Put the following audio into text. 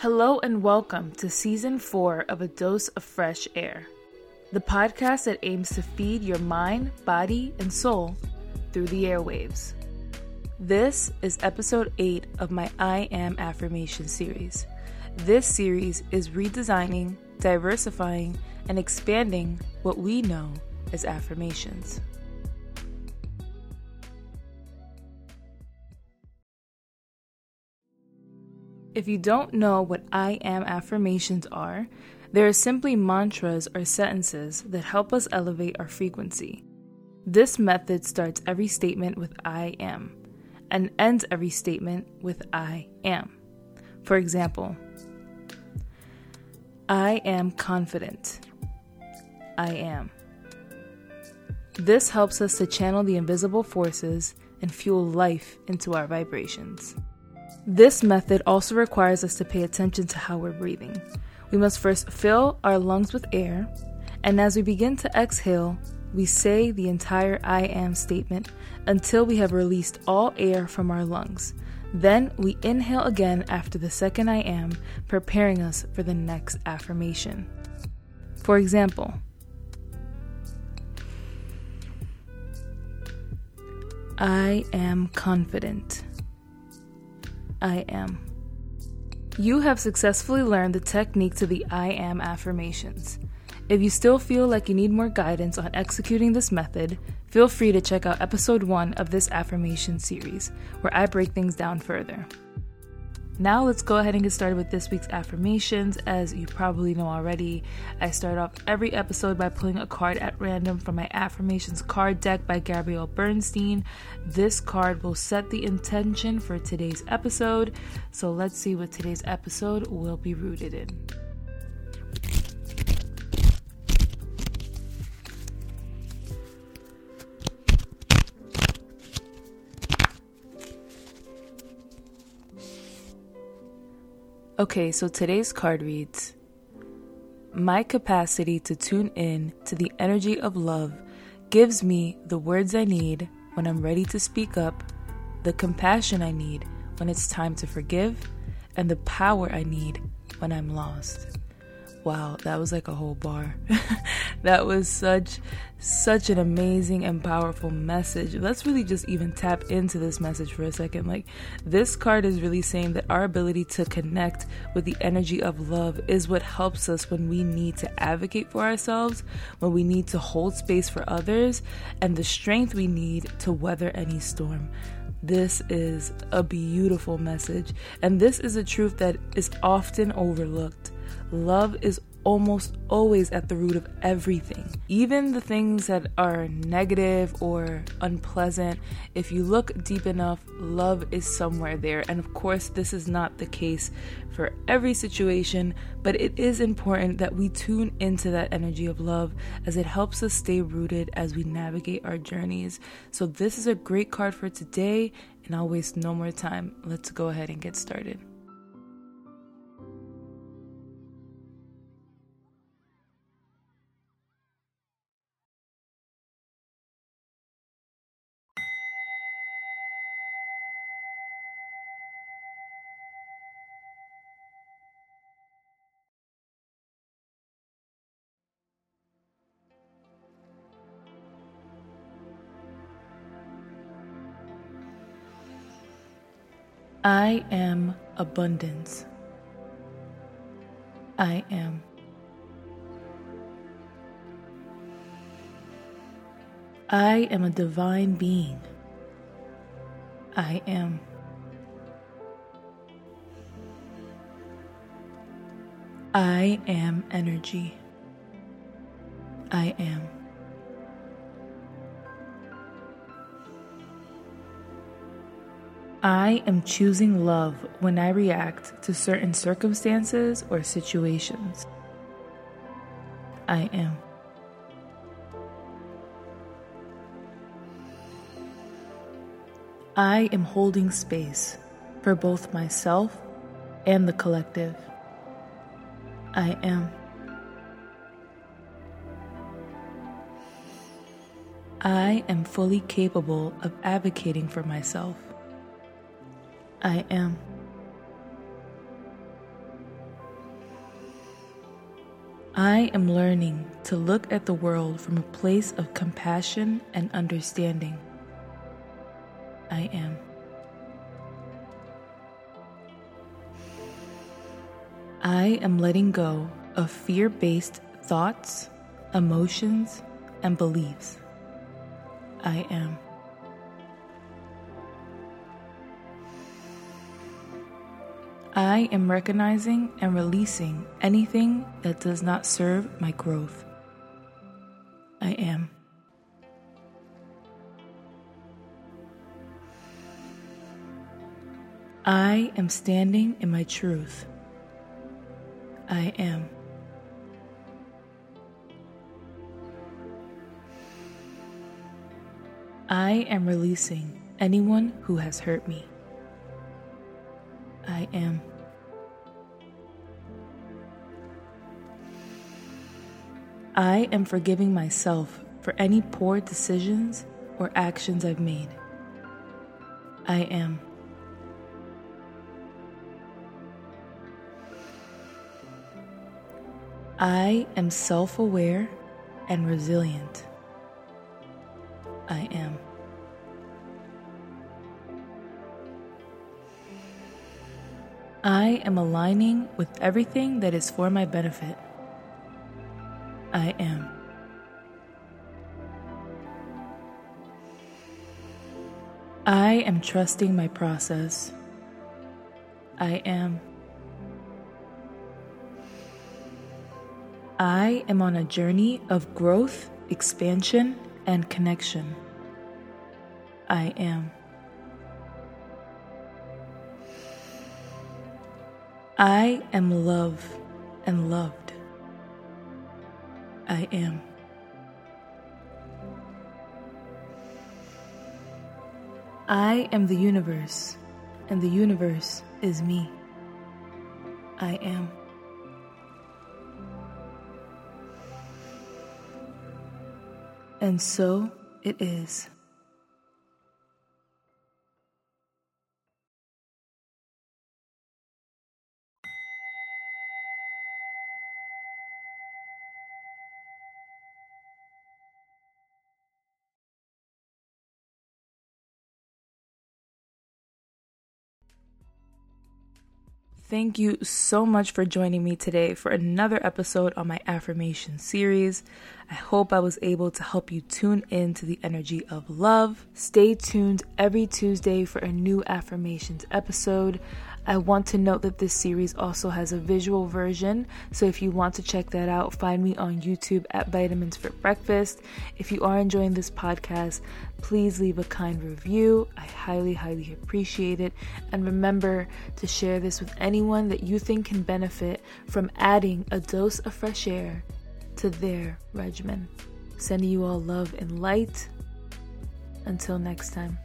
Hello and welcome to season four of A Dose of Fresh Air, the podcast that aims to feed your mind, body, and soul through the airwaves. This is episode eight of my I Am Affirmation series. This series is redesigning, diversifying, and expanding what we know as affirmations. If you don't know what I am affirmations are, they are simply mantras or sentences that help us elevate our frequency. This method starts every statement with I am and ends every statement with I am. For example, I am confident. I am. This helps us to channel the invisible forces and fuel life into our vibrations. This method also requires us to pay attention to how we're breathing. We must first fill our lungs with air, and as we begin to exhale, we say the entire I am statement until we have released all air from our lungs. Then we inhale again after the second I am, preparing us for the next affirmation. For example, I am confident. I am. You have successfully learned the technique to the I am affirmations. If you still feel like you need more guidance on executing this method, feel free to check out episode 1 of this affirmation series, where I break things down further. Now, let's go ahead and get started with this week's affirmations. As you probably know already, I start off every episode by pulling a card at random from my affirmations card deck by Gabrielle Bernstein. This card will set the intention for today's episode. So, let's see what today's episode will be rooted in. Okay, so today's card reads My capacity to tune in to the energy of love gives me the words I need when I'm ready to speak up, the compassion I need when it's time to forgive, and the power I need when I'm lost. Wow, that was like a whole bar. that was such such an amazing and powerful message. Let's really just even tap into this message for a second. Like this card is really saying that our ability to connect with the energy of love is what helps us when we need to advocate for ourselves, when we need to hold space for others, and the strength we need to weather any storm. This is a beautiful message, and this is a truth that is often overlooked. Love is almost always at the root of everything. Even the things that are negative or unpleasant, if you look deep enough, love is somewhere there. And of course, this is not the case for every situation, but it is important that we tune into that energy of love as it helps us stay rooted as we navigate our journeys. So, this is a great card for today, and I'll waste no more time. Let's go ahead and get started. I am abundance. I am. I am a divine being. I am. I am energy. I am. I am choosing love when I react to certain circumstances or situations. I am. I am holding space for both myself and the collective. I am. I am fully capable of advocating for myself. I am. I am learning to look at the world from a place of compassion and understanding. I am. I am letting go of fear based thoughts, emotions, and beliefs. I am. I am recognizing and releasing anything that does not serve my growth. I am. I am standing in my truth. I am. I am releasing anyone who has hurt me. I am. I am forgiving myself for any poor decisions or actions I've made. I am. I am self aware and resilient. I am. I am aligning with everything that is for my benefit. I am. I am trusting my process. I am. I am on a journey of growth, expansion, and connection. I am. I am love and loved. I am. I am the universe, and the universe is me. I am. And so it is. Thank you so much for joining me today for another episode on my affirmation series. I hope I was able to help you tune in to the energy of love. Stay tuned every Tuesday for a new affirmations episode. I want to note that this series also has a visual version, so if you want to check that out, find me on YouTube at Vitamins for Breakfast. If you are enjoying this podcast, please leave a kind review. I highly, highly appreciate it. And remember to share this with anyone that you think can benefit from adding a dose of fresh air to their regimen. Sending you all love and light. Until next time.